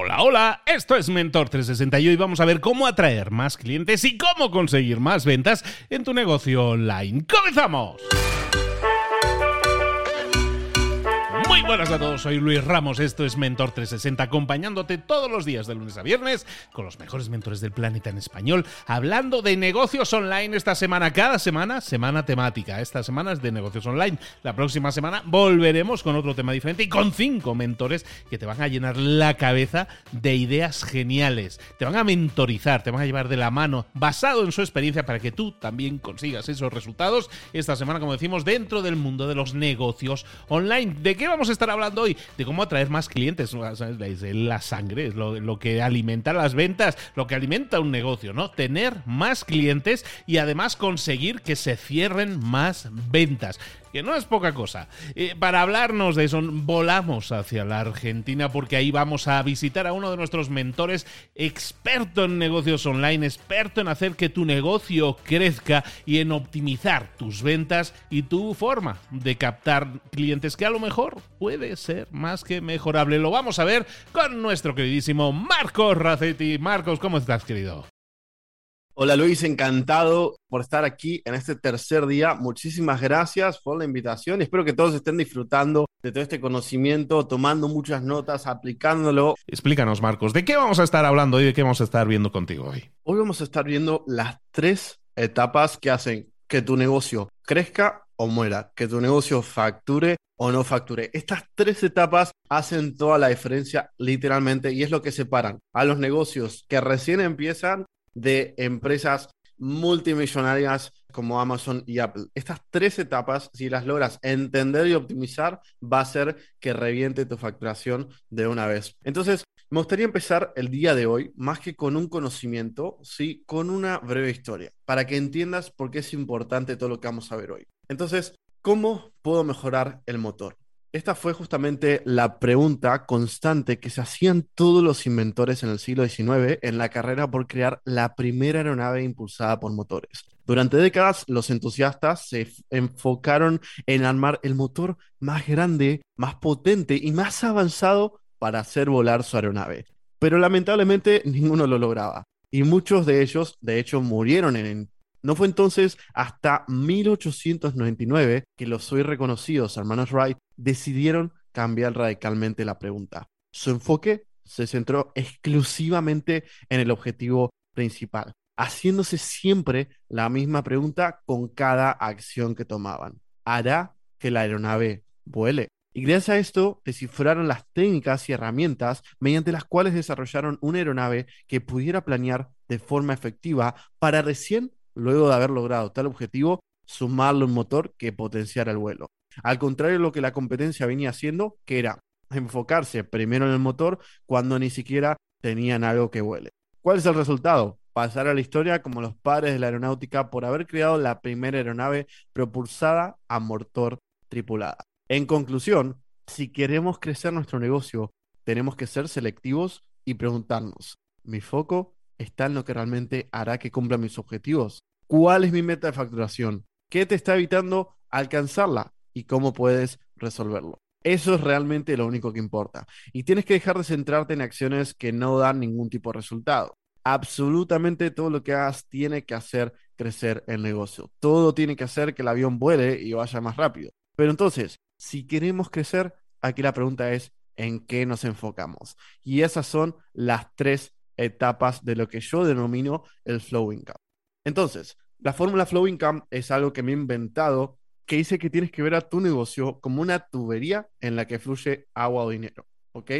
Hola, hola, esto es Mentor 360 y vamos a ver cómo atraer más clientes y cómo conseguir más ventas en tu negocio online. ¡Comenzamos! Buenas a todos, soy Luis Ramos, esto es Mentor 360, acompañándote todos los días de lunes a viernes con los mejores mentores del planeta en español, hablando de negocios online esta semana, cada semana, semana temática. Esta semana es de negocios online. La próxima semana volveremos con otro tema diferente y con cinco mentores que te van a llenar la cabeza de ideas geniales. Te van a mentorizar, te van a llevar de la mano, basado en su experiencia, para que tú también consigas esos resultados esta semana, como decimos, dentro del mundo de los negocios online. ¿De qué vamos a estar hablando hoy? De cómo atraer más clientes. La sangre es lo, lo que alimenta las ventas, lo que alimenta un negocio, ¿no? Tener más clientes y además conseguir que se cierren más ventas que no es poca cosa. Eh, para hablarnos de eso, volamos hacia la Argentina porque ahí vamos a visitar a uno de nuestros mentores, experto en negocios online, experto en hacer que tu negocio crezca y en optimizar tus ventas y tu forma de captar clientes que a lo mejor puede ser más que mejorable. Lo vamos a ver con nuestro queridísimo Marcos Racetti. Marcos, ¿cómo estás, querido? Hola Luis, encantado por estar aquí en este tercer día. Muchísimas gracias por la invitación. Espero que todos estén disfrutando de todo este conocimiento, tomando muchas notas, aplicándolo. Explícanos, Marcos, ¿de qué vamos a estar hablando hoy? ¿De qué vamos a estar viendo contigo hoy? Hoy vamos a estar viendo las tres etapas que hacen que tu negocio crezca o muera, que tu negocio facture o no facture. Estas tres etapas hacen toda la diferencia literalmente y es lo que separan a los negocios que recién empiezan de empresas multimillonarias como Amazon y Apple. Estas tres etapas, si las logras entender y optimizar, va a hacer que reviente tu facturación de una vez. Entonces, me gustaría empezar el día de hoy, más que con un conocimiento, sí, con una breve historia, para que entiendas por qué es importante todo lo que vamos a ver hoy. Entonces, ¿cómo puedo mejorar el motor? Esta fue justamente la pregunta constante que se hacían todos los inventores en el siglo XIX en la carrera por crear la primera aeronave impulsada por motores. Durante décadas, los entusiastas se enfocaron en armar el motor más grande, más potente y más avanzado para hacer volar su aeronave. Pero lamentablemente ninguno lo lograba. Y muchos de ellos, de hecho, murieron en no fue entonces hasta 1899 que los hoy reconocidos hermanos Wright decidieron cambiar radicalmente la pregunta. Su enfoque se centró exclusivamente en el objetivo principal, haciéndose siempre la misma pregunta con cada acción que tomaban. ¿Hará que la aeronave vuele? Y gracias a esto descifraron las técnicas y herramientas mediante las cuales desarrollaron una aeronave que pudiera planear de forma efectiva para recién luego de haber logrado tal objetivo, sumarle un motor que potenciara el vuelo. Al contrario de lo que la competencia venía haciendo, que era enfocarse primero en el motor cuando ni siquiera tenían algo que vuele. ¿Cuál es el resultado? Pasar a la historia como los padres de la aeronáutica por haber creado la primera aeronave propulsada a motor tripulada. En conclusión, si queremos crecer nuestro negocio, tenemos que ser selectivos y preguntarnos, ¿mi foco está en lo que realmente hará que cumpla mis objetivos? ¿Cuál es mi meta de facturación? ¿Qué te está evitando alcanzarla? ¿Y cómo puedes resolverlo? Eso es realmente lo único que importa. Y tienes que dejar de centrarte en acciones que no dan ningún tipo de resultado. Absolutamente todo lo que hagas tiene que hacer crecer el negocio. Todo tiene que hacer que el avión vuele y vaya más rápido. Pero entonces, si queremos crecer, aquí la pregunta es, ¿en qué nos enfocamos? Y esas son las tres etapas de lo que yo denomino el flow income. Entonces, la fórmula Flow Income es algo que me he inventado que dice que tienes que ver a tu negocio como una tubería en la que fluye agua o dinero. ¿Ok?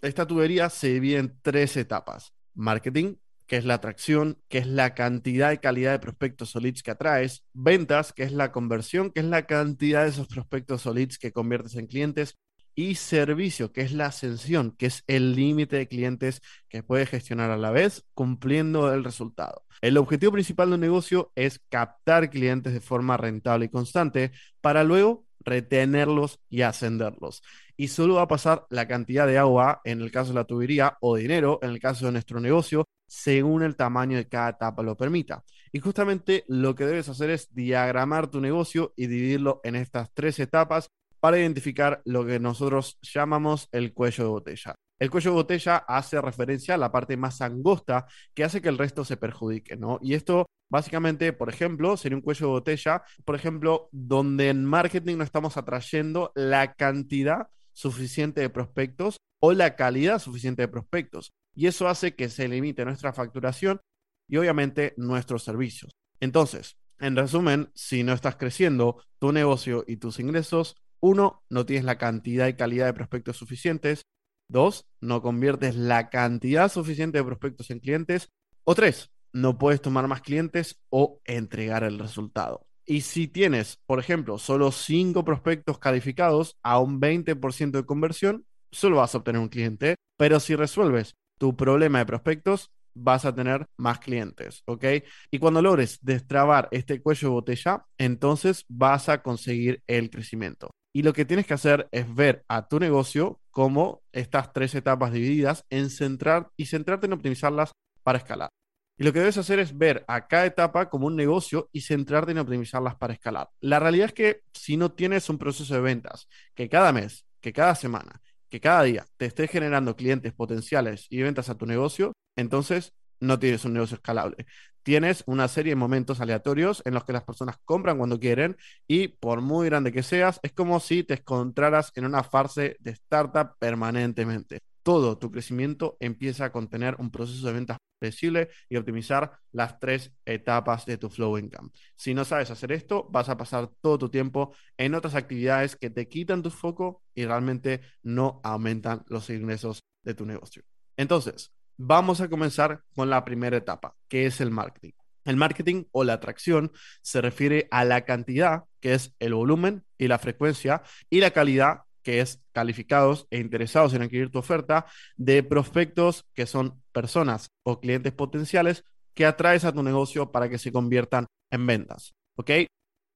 Esta tubería se divide en tres etapas. Marketing, que es la atracción, que es la cantidad y calidad de prospectos o que atraes. Ventas, que es la conversión, que es la cantidad de esos prospectos o que conviertes en clientes y servicio, que es la ascensión, que es el límite de clientes que puedes gestionar a la vez, cumpliendo el resultado. El objetivo principal de un negocio es captar clientes de forma rentable y constante para luego retenerlos y ascenderlos. Y solo va a pasar la cantidad de agua en el caso de la tubería o dinero en el caso de nuestro negocio según el tamaño de cada etapa lo permita. Y justamente lo que debes hacer es diagramar tu negocio y dividirlo en estas tres etapas para identificar lo que nosotros llamamos el cuello de botella. El cuello de botella hace referencia a la parte más angosta que hace que el resto se perjudique, ¿no? Y esto básicamente, por ejemplo, sería un cuello de botella, por ejemplo, donde en marketing no estamos atrayendo la cantidad suficiente de prospectos o la calidad suficiente de prospectos. Y eso hace que se limite nuestra facturación y obviamente nuestros servicios. Entonces, en resumen, si no estás creciendo tu negocio y tus ingresos, uno, no tienes la cantidad y calidad de prospectos suficientes. Dos, no conviertes la cantidad suficiente de prospectos en clientes. O tres, no puedes tomar más clientes o entregar el resultado. Y si tienes, por ejemplo, solo cinco prospectos calificados a un 20% de conversión, solo vas a obtener un cliente. Pero si resuelves tu problema de prospectos, vas a tener más clientes, ¿ok? Y cuando logres destrabar este cuello de botella, entonces vas a conseguir el crecimiento. Y lo que tienes que hacer es ver a tu negocio como estas tres etapas divididas en centrar y centrarte en optimizarlas para escalar. Y lo que debes hacer es ver a cada etapa como un negocio y centrarte en optimizarlas para escalar. La realidad es que si no tienes un proceso de ventas que cada mes, que cada semana, que cada día te esté generando clientes potenciales y ventas a tu negocio, entonces no tienes un negocio escalable. Tienes una serie de momentos aleatorios en los que las personas compran cuando quieren y por muy grande que seas, es como si te encontraras en una fase de startup permanentemente. Todo tu crecimiento empieza con tener un proceso de ventas predecible y optimizar las tres etapas de tu flow income. Si no sabes hacer esto, vas a pasar todo tu tiempo en otras actividades que te quitan tu foco y realmente no aumentan los ingresos de tu negocio. Entonces, Vamos a comenzar con la primera etapa, que es el marketing. El marketing o la atracción se refiere a la cantidad, que es el volumen y la frecuencia, y la calidad, que es calificados e interesados en adquirir tu oferta, de prospectos que son personas o clientes potenciales que atraes a tu negocio para que se conviertan en ventas. ¿Ok?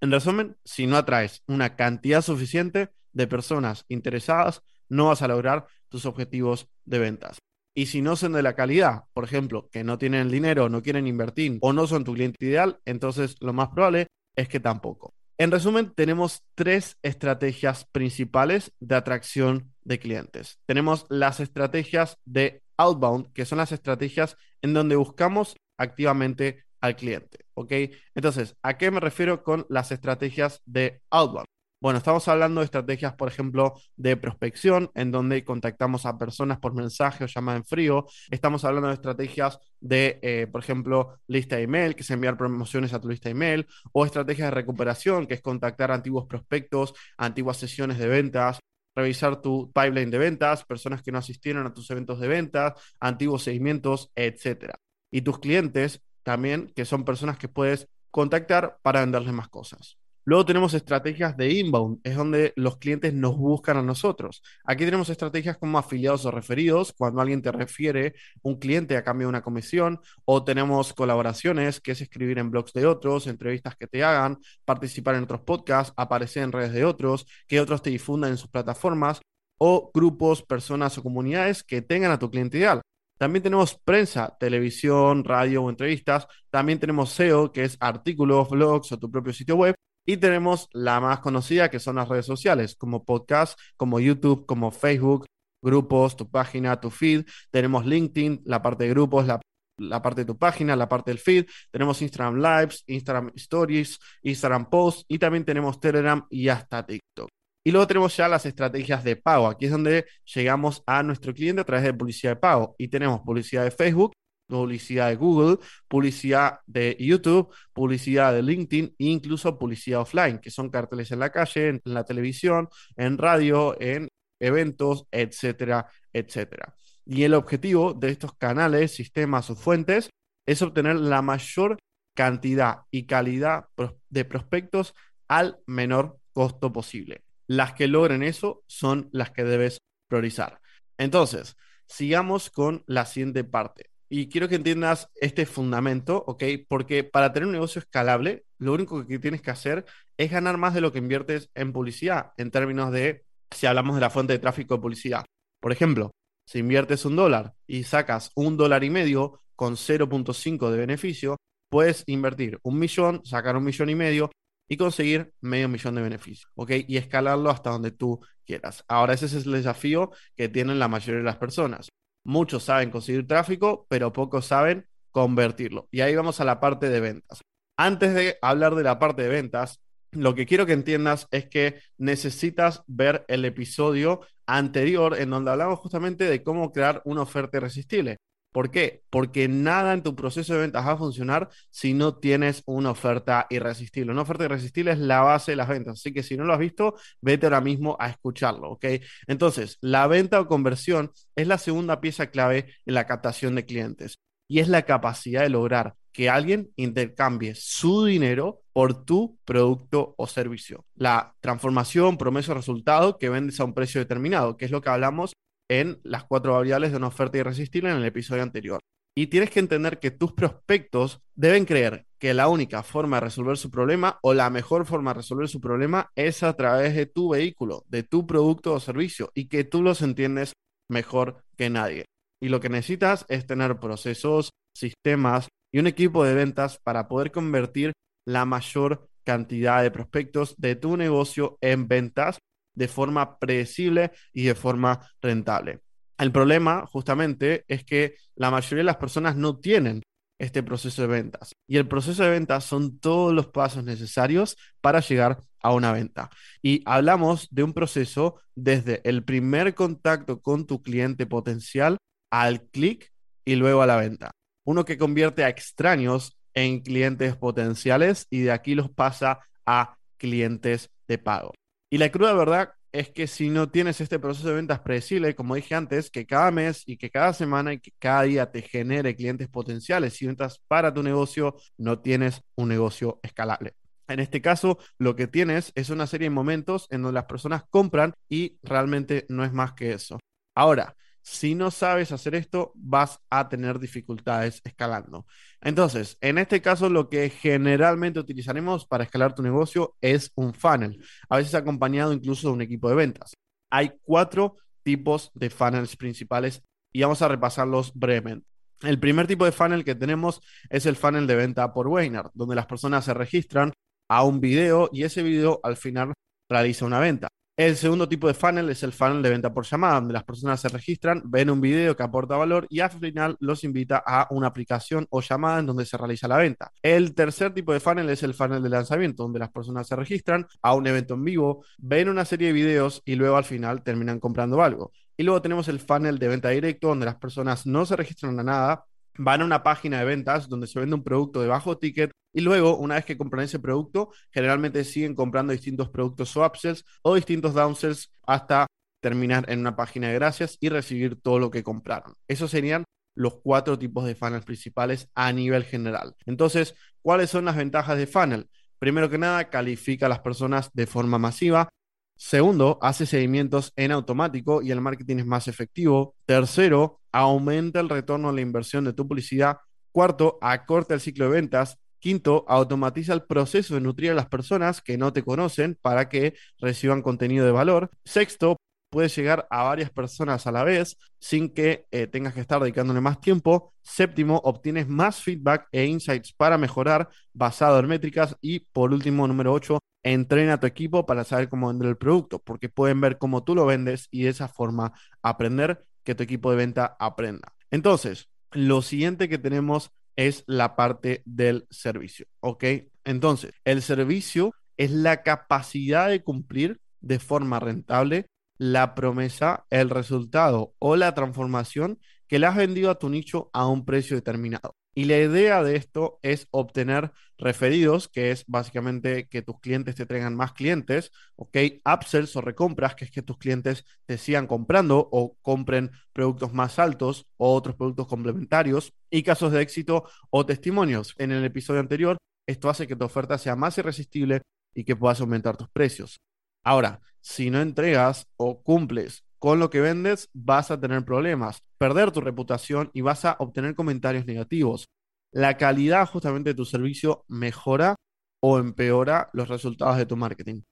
En resumen, si no atraes una cantidad suficiente de personas interesadas, no vas a lograr tus objetivos de ventas. Y si no son de la calidad, por ejemplo, que no tienen dinero, no quieren invertir o no son tu cliente ideal, entonces lo más probable es que tampoco. En resumen, tenemos tres estrategias principales de atracción de clientes. Tenemos las estrategias de outbound, que son las estrategias en donde buscamos activamente al cliente. ¿Ok? Entonces, ¿a qué me refiero con las estrategias de outbound? Bueno, estamos hablando de estrategias, por ejemplo, de prospección, en donde contactamos a personas por mensaje o llamada en frío. Estamos hablando de estrategias de, eh, por ejemplo, lista de email, que es enviar promociones a tu lista de email, o estrategias de recuperación, que es contactar antiguos prospectos, antiguas sesiones de ventas, revisar tu pipeline de ventas, personas que no asistieron a tus eventos de ventas, antiguos seguimientos, etcétera. Y tus clientes también, que son personas que puedes contactar para venderles más cosas. Luego tenemos estrategias de inbound, es donde los clientes nos buscan a nosotros. Aquí tenemos estrategias como afiliados o referidos, cuando alguien te refiere un cliente a cambio de una comisión, o tenemos colaboraciones, que es escribir en blogs de otros, entrevistas que te hagan, participar en otros podcasts, aparecer en redes de otros, que otros te difundan en sus plataformas, o grupos, personas o comunidades que tengan a tu cliente ideal. También tenemos prensa, televisión, radio o entrevistas. También tenemos SEO, que es artículos, blogs o tu propio sitio web. Y tenemos la más conocida, que son las redes sociales, como podcast, como YouTube, como Facebook, grupos, tu página, tu feed. Tenemos LinkedIn, la parte de grupos, la, la parte de tu página, la parte del feed. Tenemos Instagram Lives, Instagram Stories, Instagram Posts y también tenemos Telegram y hasta TikTok. Y luego tenemos ya las estrategias de pago. Aquí es donde llegamos a nuestro cliente a través de publicidad de pago. Y tenemos publicidad de Facebook, publicidad de Google, publicidad de YouTube, publicidad de LinkedIn e incluso publicidad offline, que son carteles en la calle, en la televisión, en radio, en eventos, etcétera, etcétera. Y el objetivo de estos canales, sistemas o fuentes es obtener la mayor cantidad y calidad de prospectos al menor costo posible. Las que logren eso son las que debes priorizar. Entonces, sigamos con la siguiente parte. Y quiero que entiendas este fundamento, ¿ok? Porque para tener un negocio escalable, lo único que tienes que hacer es ganar más de lo que inviertes en publicidad, en términos de, si hablamos de la fuente de tráfico de publicidad. Por ejemplo, si inviertes un dólar y sacas un dólar y medio con 0.5 de beneficio, puedes invertir un millón, sacar un millón y medio y conseguir medio millón de beneficio, ¿ok? Y escalarlo hasta donde tú quieras. Ahora, ese es el desafío que tienen la mayoría de las personas. Muchos saben conseguir tráfico, pero pocos saben convertirlo. Y ahí vamos a la parte de ventas. Antes de hablar de la parte de ventas, lo que quiero que entiendas es que necesitas ver el episodio anterior en donde hablamos justamente de cómo crear una oferta irresistible. ¿Por qué? Porque nada en tu proceso de ventas va a funcionar si no tienes una oferta irresistible. Una oferta irresistible es la base de las ventas. Así que si no lo has visto, vete ahora mismo a escucharlo, ¿ok? Entonces, la venta o conversión es la segunda pieza clave en la captación de clientes y es la capacidad de lograr que alguien intercambie su dinero por tu producto o servicio. La transformación, promesa resultado que vendes a un precio determinado, que es lo que hablamos en las cuatro variables de una oferta irresistible en el episodio anterior. Y tienes que entender que tus prospectos deben creer que la única forma de resolver su problema o la mejor forma de resolver su problema es a través de tu vehículo, de tu producto o servicio y que tú los entiendes mejor que nadie. Y lo que necesitas es tener procesos, sistemas y un equipo de ventas para poder convertir la mayor cantidad de prospectos de tu negocio en ventas de forma predecible y de forma rentable. El problema justamente es que la mayoría de las personas no tienen este proceso de ventas. Y el proceso de ventas son todos los pasos necesarios para llegar a una venta. Y hablamos de un proceso desde el primer contacto con tu cliente potencial al clic y luego a la venta. Uno que convierte a extraños en clientes potenciales y de aquí los pasa a clientes de pago. Y la cruda verdad es que si no tienes este proceso de ventas predecible, como dije antes, que cada mes y que cada semana y que cada día te genere clientes potenciales y ventas para tu negocio, no tienes un negocio escalable. En este caso, lo que tienes es una serie de momentos en donde las personas compran y realmente no es más que eso. Ahora, si no sabes hacer esto, vas a tener dificultades escalando. Entonces, en este caso, lo que generalmente utilizaremos para escalar tu negocio es un funnel, a veces acompañado incluso de un equipo de ventas. Hay cuatro tipos de funnels principales y vamos a repasarlos brevemente. El primer tipo de funnel que tenemos es el funnel de venta por webinar, donde las personas se registran a un video y ese video al final realiza una venta. El segundo tipo de funnel es el funnel de venta por llamada, donde las personas se registran, ven un video que aporta valor y al final los invita a una aplicación o llamada en donde se realiza la venta. El tercer tipo de funnel es el funnel de lanzamiento, donde las personas se registran a un evento en vivo, ven una serie de videos y luego al final terminan comprando algo. Y luego tenemos el funnel de venta directo, donde las personas no se registran a nada, van a una página de ventas donde se vende un producto de bajo ticket y luego, una vez que compran ese producto, generalmente siguen comprando distintos productos o upsells o distintos downsells hasta terminar en una página de gracias y recibir todo lo que compraron. Esos serían los cuatro tipos de funnels principales a nivel general. Entonces, ¿cuáles son las ventajas de funnel? Primero que nada, califica a las personas de forma masiva. Segundo, hace seguimientos en automático y el marketing es más efectivo. Tercero, aumenta el retorno a la inversión de tu publicidad. Cuarto, acorta el ciclo de ventas. Quinto, automatiza el proceso de nutrir a las personas que no te conocen para que reciban contenido de valor. Sexto, puedes llegar a varias personas a la vez sin que eh, tengas que estar dedicándole más tiempo. Séptimo, obtienes más feedback e insights para mejorar basado en métricas. Y por último, número ocho, entrena a tu equipo para saber cómo vender el producto, porque pueden ver cómo tú lo vendes y de esa forma aprender que tu equipo de venta aprenda. Entonces, lo siguiente que tenemos es la parte del servicio, ¿ok? Entonces, el servicio es la capacidad de cumplir de forma rentable la promesa, el resultado o la transformación que le has vendido a tu nicho a un precio determinado. Y la idea de esto es obtener referidos, que es básicamente que tus clientes te traigan más clientes, ¿ok? Upsells o recompras, que es que tus clientes te sigan comprando o compren productos más altos o otros productos complementarios. Y casos de éxito o testimonios. En el episodio anterior, esto hace que tu oferta sea más irresistible y que puedas aumentar tus precios. Ahora, si no entregas o cumples con lo que vendes vas a tener problemas, perder tu reputación y vas a obtener comentarios negativos. La calidad justamente de tu servicio mejora o empeora los resultados de tu marketing.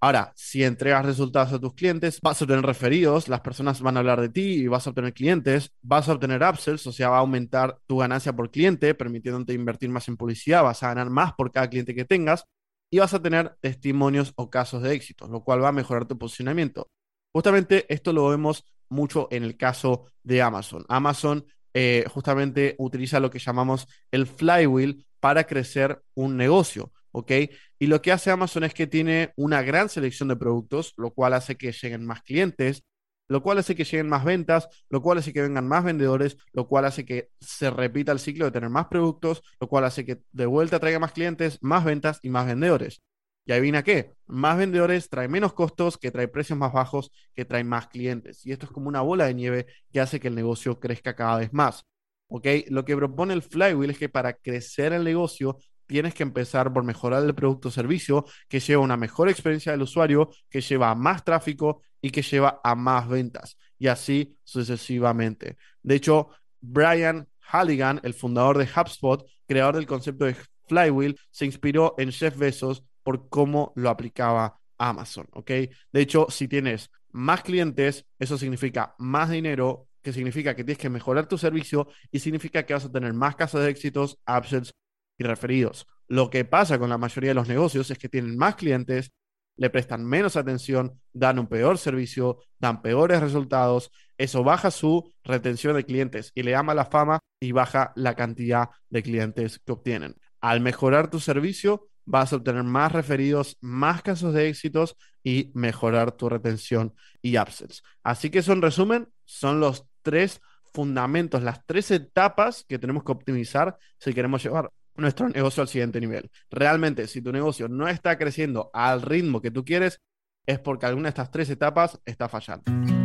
Ahora, si entregas resultados a tus clientes, vas a obtener referidos, las personas van a hablar de ti y vas a obtener clientes, vas a obtener upsells, o sea, va a aumentar tu ganancia por cliente, permitiéndote invertir más en publicidad, vas a ganar más por cada cliente que tengas y vas a tener testimonios o casos de éxito, lo cual va a mejorar tu posicionamiento. Justamente esto lo vemos mucho en el caso de Amazon. Amazon eh, justamente utiliza lo que llamamos el flywheel para crecer un negocio, ¿ok? Y lo que hace Amazon es que tiene una gran selección de productos, lo cual hace que lleguen más clientes, lo cual hace que lleguen más ventas, lo cual hace que vengan más vendedores, lo cual hace que se repita el ciclo de tener más productos, lo cual hace que de vuelta traiga más clientes, más ventas y más vendedores. Y adivina qué, más vendedores trae menos costos, que trae precios más bajos, que trae más clientes. Y esto es como una bola de nieve que hace que el negocio crezca cada vez más. ¿Ok? Lo que propone el flywheel es que para crecer el negocio tienes que empezar por mejorar el producto o servicio que lleva una mejor experiencia del usuario, que lleva a más tráfico y que lleva a más ventas. Y así sucesivamente. De hecho, Brian Halligan, el fundador de HubSpot, creador del concepto de Flywheel, se inspiró en Jeff Bezos por cómo lo aplicaba Amazon, ¿ok? De hecho, si tienes más clientes, eso significa más dinero, que significa que tienes que mejorar tu servicio y significa que vas a tener más casos de éxitos, upsells y referidos. Lo que pasa con la mayoría de los negocios es que tienen más clientes, le prestan menos atención, dan un peor servicio, dan peores resultados, eso baja su retención de clientes y le llama la fama y baja la cantidad de clientes que obtienen. Al mejorar tu servicio, vas a obtener más referidos, más casos de éxitos y mejorar tu retención y upsells. Así que eso en resumen son los tres fundamentos, las tres etapas que tenemos que optimizar si queremos llevar nuestro negocio al siguiente nivel. Realmente, si tu negocio no está creciendo al ritmo que tú quieres, es porque alguna de estas tres etapas está fallando.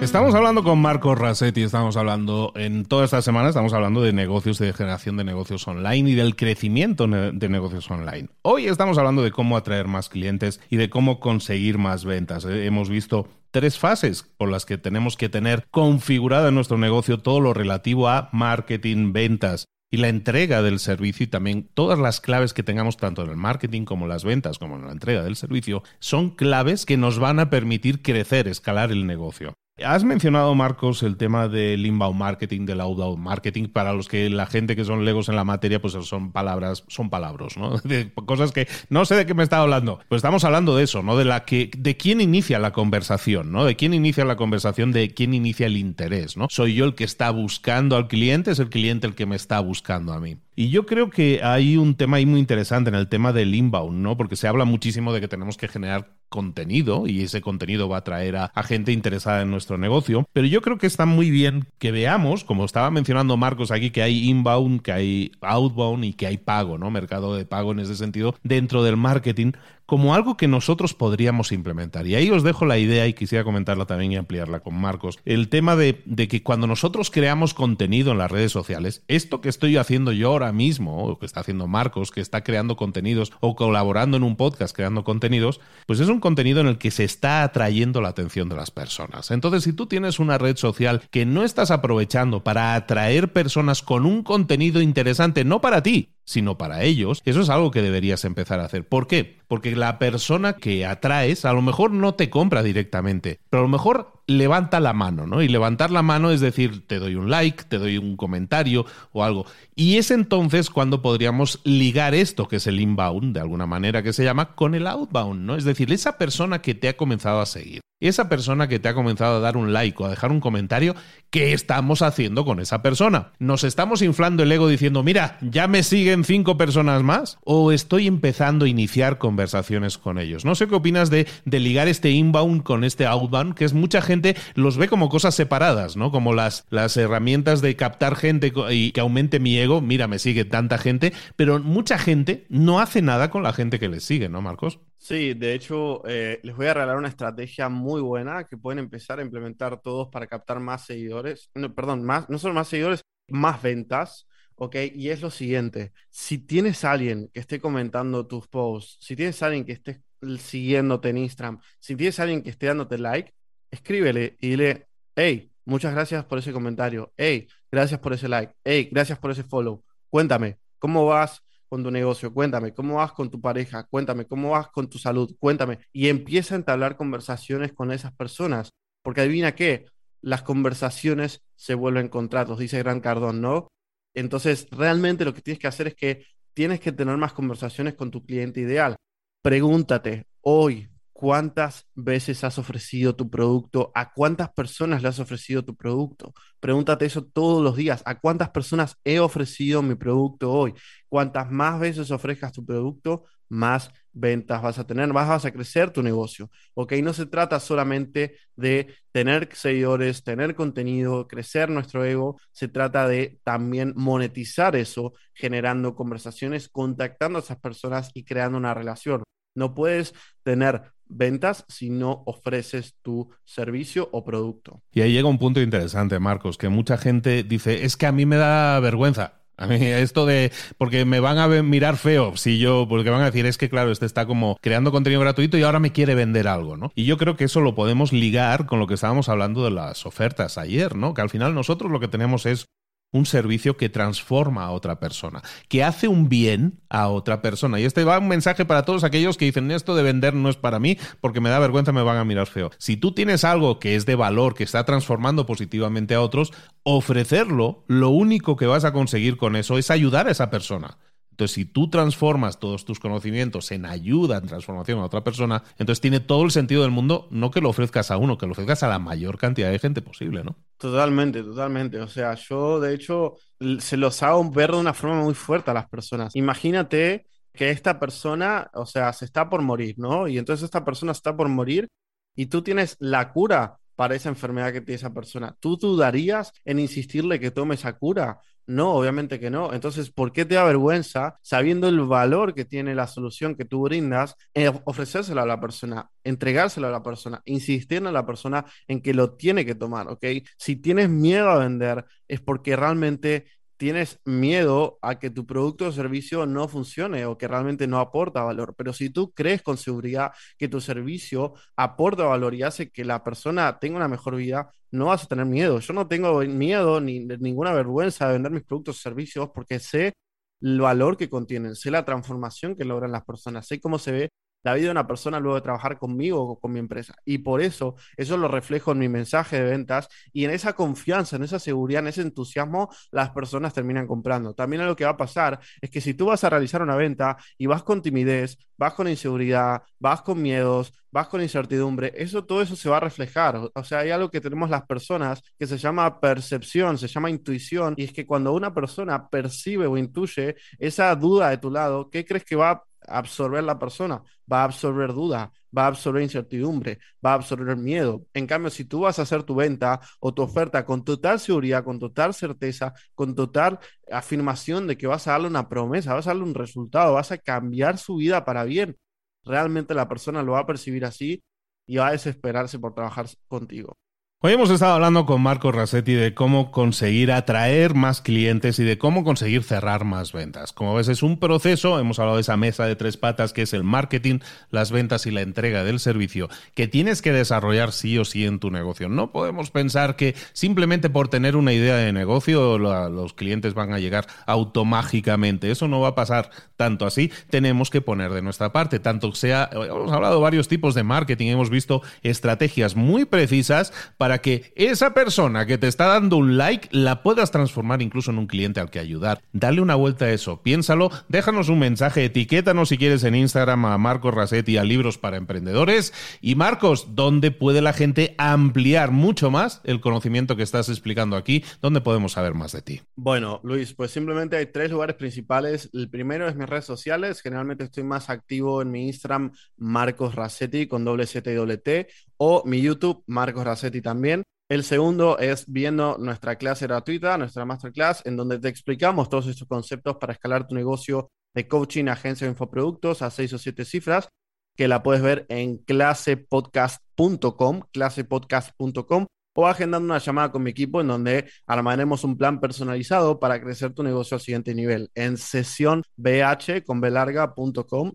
Estamos hablando con Marco Rasetti, estamos hablando en toda esta semana, estamos hablando de negocios y de generación de negocios online y del crecimiento de negocios online. Hoy estamos hablando de cómo atraer más clientes y de cómo conseguir más ventas. Eh, hemos visto tres fases por las que tenemos que tener configurado en nuestro negocio todo lo relativo a marketing, ventas, y la entrega del servicio y también todas las claves que tengamos tanto en el marketing como en las ventas como en la entrega del servicio son claves que nos van a permitir crecer, escalar el negocio. Has mencionado, Marcos, el tema del inbound marketing, del outbound marketing, para los que la gente que son legos en la materia, pues son palabras, son palabras, ¿no? Cosas que no sé de qué me está hablando. Pues estamos hablando de eso, ¿no? De la que, de quién inicia la conversación, ¿no? De quién inicia la conversación, de quién inicia el interés, ¿no? Soy yo el que está buscando al cliente, es el cliente el que me está buscando a mí. Y yo creo que hay un tema ahí muy interesante en el tema del inbound, ¿no? Porque se habla muchísimo de que tenemos que generar contenido y ese contenido va a atraer a, gente interesada en nuestro negocio. Pero yo creo que está muy bien que veamos, como estaba mencionando Marcos aquí, que hay inbound, que hay outbound y que hay pago, ¿no? Mercado de pago en ese sentido dentro del marketing como algo que nosotros podríamos implementar. Y ahí os dejo la idea y quisiera comentarla también y ampliarla con Marcos. El tema de, que cuando nosotros creamos contenido en las redes sociales, esto que estoy haciendo yo ahora mismo, o que está haciendo Marcos, que está creando contenidos o colaborando en un podcast creando contenidos, pues es un contenido en el que se está atrayendo la atención de las personas. Entonces, si tú tienes una red social que no estás aprovechando para atraer personas con un contenido interesante, no para ti, sino para ellos, eso es algo que deberías empezar a hacer. ¿Por qué? Porque la persona que atraes a lo mejor no te compra directamente, pero a lo mejor levanta la mano, ¿no? Y levantar la mano es decir, te doy un like, te doy un comentario o algo. Y es entonces cuando podríamos ligar esto, que es el inbound, de alguna manera que se llama, con el outbound, ¿no? Es decir, esa persona que te ha comenzado a seguir, esa persona que te ha comenzado a dar un like o a dejar un comentario, ¿qué estamos haciendo con esa persona? ¿Nos estamos inflando el ego diciendo, mira, ya me siguen cinco personas más? ¿O estoy empezando a iniciar conversaciones con ellos? No sé qué opinas de, ligar este inbound con este outbound, que es mucha gente los ve como cosas separadas, ¿no? Como las, las herramientas de captar gente y que aumente mi ego. Mira, me sigue tanta gente, pero mucha gente no hace nada con la gente que les sigue, ¿no, Marcos? Sí, de hecho, eh, les voy a regalar una estrategia muy buena que pueden empezar a implementar todos para captar más seguidores. No, perdón, más, no solo más seguidores, más ventas. ¿ok? Y es lo siguiente, si tienes a alguien que esté comentando tus posts, si tienes a alguien que esté siguiéndote en Instagram, si tienes a alguien que esté dándote like, escríbele y dile, hey, muchas gracias por ese comentario, hey, gracias por ese like, hey, gracias por ese follow. Cuéntame, ¿cómo vas con tu negocio? Cuéntame, ¿cómo vas con tu pareja? Cuéntame, ¿cómo vas con tu salud? Cuéntame. Y empieza a entablar conversaciones con esas personas, porque adivina qué, las conversaciones se vuelven contratos, dice Gran Cardón, ¿no? Entonces, realmente lo que tienes que hacer es que tienes que tener más conversaciones con tu cliente ideal. Pregúntate, hoy, ¿cuántas veces has ofrecido tu producto? ¿A cuántas personas le has ofrecido tu producto? Pregúntate eso todos los días. ¿A cuántas personas he ofrecido mi producto hoy? Cuantas más veces ofrezcas tu producto, más ventas vas a tener, más vas a crecer tu negocio. ¿Ok? No se trata solamente de tener seguidores, tener contenido, crecer nuestro ego. Se trata de también monetizar eso, generando conversaciones, contactando a esas personas y creando una relación. No puedes tener ventas si no ofreces tu servicio o producto. Y ahí llega un punto interesante, Marcos, que mucha gente dice, es que a mí me da vergüenza. A mí esto de, porque me van a mirar feo si yo, porque van a decir, es que claro, este está como creando contenido gratuito y ahora me quiere vender algo, ¿no? Y yo creo que eso lo podemos ligar con lo que estábamos hablando de las ofertas ayer, ¿no? Que al final nosotros lo que tenemos es un servicio que transforma a otra persona, que hace un bien a otra persona. Y este va un mensaje para todos aquellos que dicen esto de vender no es para mí porque me da vergüenza, me van a mirar feo. Si tú tienes algo que es de valor, que está transformando positivamente a otros, ofrecerlo, lo único que vas a conseguir con eso es ayudar a esa persona. Entonces, si tú transformas todos tus conocimientos en ayuda, en transformación a otra persona, entonces tiene todo el sentido del mundo no que lo ofrezcas a uno, que lo ofrezcas a la mayor cantidad de gente posible, ¿no? Totalmente, totalmente. O sea, yo de hecho se los hago ver de una forma muy fuerte a las personas. Imagínate que esta persona, o sea, se está por morir, ¿no? Y entonces esta persona está por morir y tú tienes la cura para esa enfermedad que tiene esa persona. ¿Tú dudarías en insistirle que tome esa cura? No, obviamente que no. Entonces, ¿por qué te da vergüenza, sabiendo el valor que tiene la solución que tú brindas, eh, ofrecérsela a la persona, entregársela a la persona, insistir en la persona en que lo tiene que tomar, ¿ok? Si tienes miedo a vender, es porque realmente tienes miedo a que tu producto o servicio no funcione o que realmente no aporta valor. Pero si tú crees con seguridad que tu servicio aporta valor y hace que la persona tenga una mejor vida, no vas a tener miedo. Yo no tengo miedo ni ninguna vergüenza de vender mis productos o servicios porque sé el valor que contienen, sé la transformación que logran las personas, sé cómo se ve la vida de una persona luego de trabajar conmigo o con mi empresa. Y por eso, eso lo reflejo en mi mensaje de ventas y en esa confianza, en esa seguridad, en ese entusiasmo, las personas terminan comprando. También lo que va a pasar es que si tú vas a realizar una venta y vas con timidez, vas con inseguridad, vas con miedos, vas con incertidumbre, eso todo eso se va a reflejar. O sea, hay algo que tenemos las personas que se llama percepción, se llama intuición, y es que cuando una persona percibe o intuye esa duda de tu lado, ¿qué crees que va absorber la persona, va a absorber duda, va a absorber incertidumbre, va a absorber miedo. En cambio, si tú vas a hacer tu venta o tu oferta con total seguridad, con total certeza, con total afirmación de que vas a darle una promesa, vas a darle un resultado, vas a cambiar su vida para bien, realmente la persona lo va a percibir así y va a desesperarse por trabajar contigo. Hoy hemos estado hablando con Marco Rasetti de cómo conseguir atraer más clientes y de cómo conseguir cerrar más ventas. Como ves, es un proceso, hemos hablado de esa mesa de tres patas que es el marketing, las ventas y la entrega del servicio, que tienes que desarrollar sí o sí en tu negocio. No podemos pensar que simplemente por tener una idea de negocio los clientes van a llegar automágicamente. Eso no va a pasar tanto así. Tenemos que poner de nuestra parte, tanto sea, hemos hablado de varios tipos de marketing, hemos visto estrategias muy precisas para para que esa persona que te está dando un like la puedas transformar incluso en un cliente al que ayudar. Dale una vuelta a eso, piénsalo, déjanos un mensaje, etiquétanos si quieres en Instagram a Marcos Rasetti a Libros para Emprendedores. Y Marcos, ¿dónde puede la gente ampliar mucho más el conocimiento que estás explicando aquí? ¿Dónde podemos saber más de ti? Bueno, Luis, pues simplemente hay tres lugares principales. El primero es mis redes sociales. Generalmente estoy más activo en mi Instagram, Marcos Rasetti, con doble Z y doble T, o mi YouTube, Marcos Rasetti también. El segundo es viendo nuestra clase gratuita, nuestra masterclass, en donde te explicamos todos estos conceptos para escalar tu negocio de coaching, agencia de infoproductos a seis o siete cifras, que la puedes ver en clasepodcast.com, clasepodcast.com, o agendando una llamada con mi equipo en donde armaremos un plan personalizado para crecer tu negocio al siguiente nivel en sesión bh con belarga.com,